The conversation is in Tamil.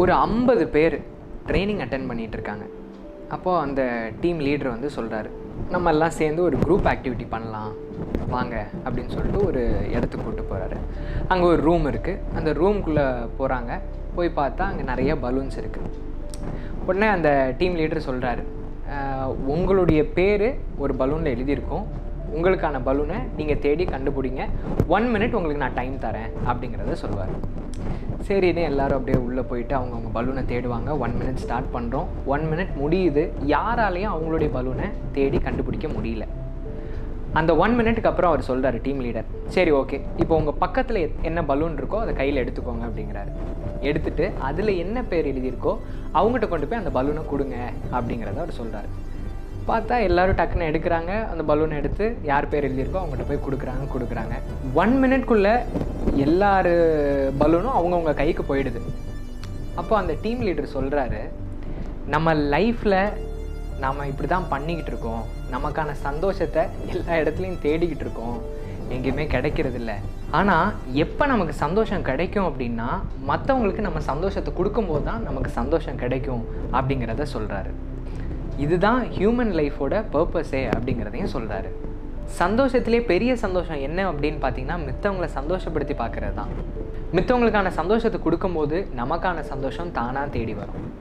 ஒரு ஐம்பது பேர் ட்ரைனிங் அட்டன் பண்ணிகிட்ருக்காங்க அப்போது அந்த டீம் லீடர் வந்து சொல்கிறாரு நம்ம எல்லாம் சேர்ந்து ஒரு குரூப் ஆக்டிவிட்டி பண்ணலாம். வாங்க அப்படின்னு சொல்லிட்டு ஒரு இடத்துக்கு கூப்பிட்டு போகிறாரு அங்கே ஒரு ரூம் இருக்குது அந்த ரூம்குள்ளே போகிறாங்க போய் பார்த்தா அங்கே நிறைய பலூன்ஸ் இருக்குது உடனே அந்த டீம் லீடர் சொல்கிறாரு உங்களுடைய பேர் ஒரு பலூனில் எழுதியிருக்கோம். உங்களுக்கான பலூனை நீங்கள் தேடி கண்டுபிடிங்க. ஒன் மினிட் உங்களுக்கு நான் டைம் தரேன் அப்படிங்கிறத சொல்லுவார். சரின்னு எல்லாரும் அப்படியே உள்ளே போயிட்டு அவங்கவுங்க பலூனை தேடுவாங்க. ஒன் மினிட் ஸ்டார்ட் பண்ணுறோம் ஒன் மினிட் முடியுது. யாராலையும் அவங்களுடைய பலூனை தேடி கண்டுபிடிக்க முடியல. அந்த ஒன் மினிட்டுக்கு அப்புறம் அவர் சொல்கிறாரு டீம் லீடர் சரி ஓகே இப்போ உங்கள் பக்கத்தில் என்ன பலூன் இருக்கோ அதை கையில் எடுத்துக்கோங்க அப்படிங்கிறாரு. எடுத்துட்டு அதில் என்ன பேர் எழுதியிருக்கோ அவங்ககிட்ட கொண்டு போய் அந்த பலூனை கொடுங்க அப்படிங்கிறத அவர் சொல்கிறாரு பார்த்தா எல்லாரும் டக்குன்னு எடுக்கிறாங்க. அந்த பலூனை எடுத்து யார் பேர் எழுதியிருக்கோ அவங்ககிட்ட போய் கொடுக்குறாங்க கொடுக்குறாங்க. ஒன் மினிட்குள்ளே எல்லார் பலூனும் அவங்கவுங்க கைக்கு போயிடுது. அப்போ அந்த டீம் லீடர் சொல்கிறாரு நம்ம லைஃப்பில் நாம் இப்படி தான் பண்ணிக்கிட்டு இருக்கோம். நமக்கான சந்தோஷத்தை எல்லா இடத்துலையும் தேடிக்கிட்டு இருக்கோம். எங்கேயுமே கிடைக்கிறது இல்லை. ஆனால் எப்போ நமக்கு சந்தோஷம் கிடைக்கும் அப்படின்னா மற்றவங்களுக்கு நம்ம சந்தோஷத்தை கொடுக்கும்போது தான் நமக்கு சந்தோஷம் கிடைக்கும். அப்படிங்கிறத சொல்கிறாரு இதுதான் ஹியூமன் லைஃபோட பர்பஸே அப்படிங்கிறதையும் சொல்கிறாரு சந்தோஷத்திலே பெரிய சந்தோஷம் என்ன அப்படின்னு பார்த்தீங்கன்னா மித்தவங்களை சந்தோஷப்படுத்தி பார்க்குறது தான். மித்தவங்களுக்கான சந்தோஷத்தை கொடுக்கும்போது நமக்கான சந்தோஷம் தானாக தேடி வரும்.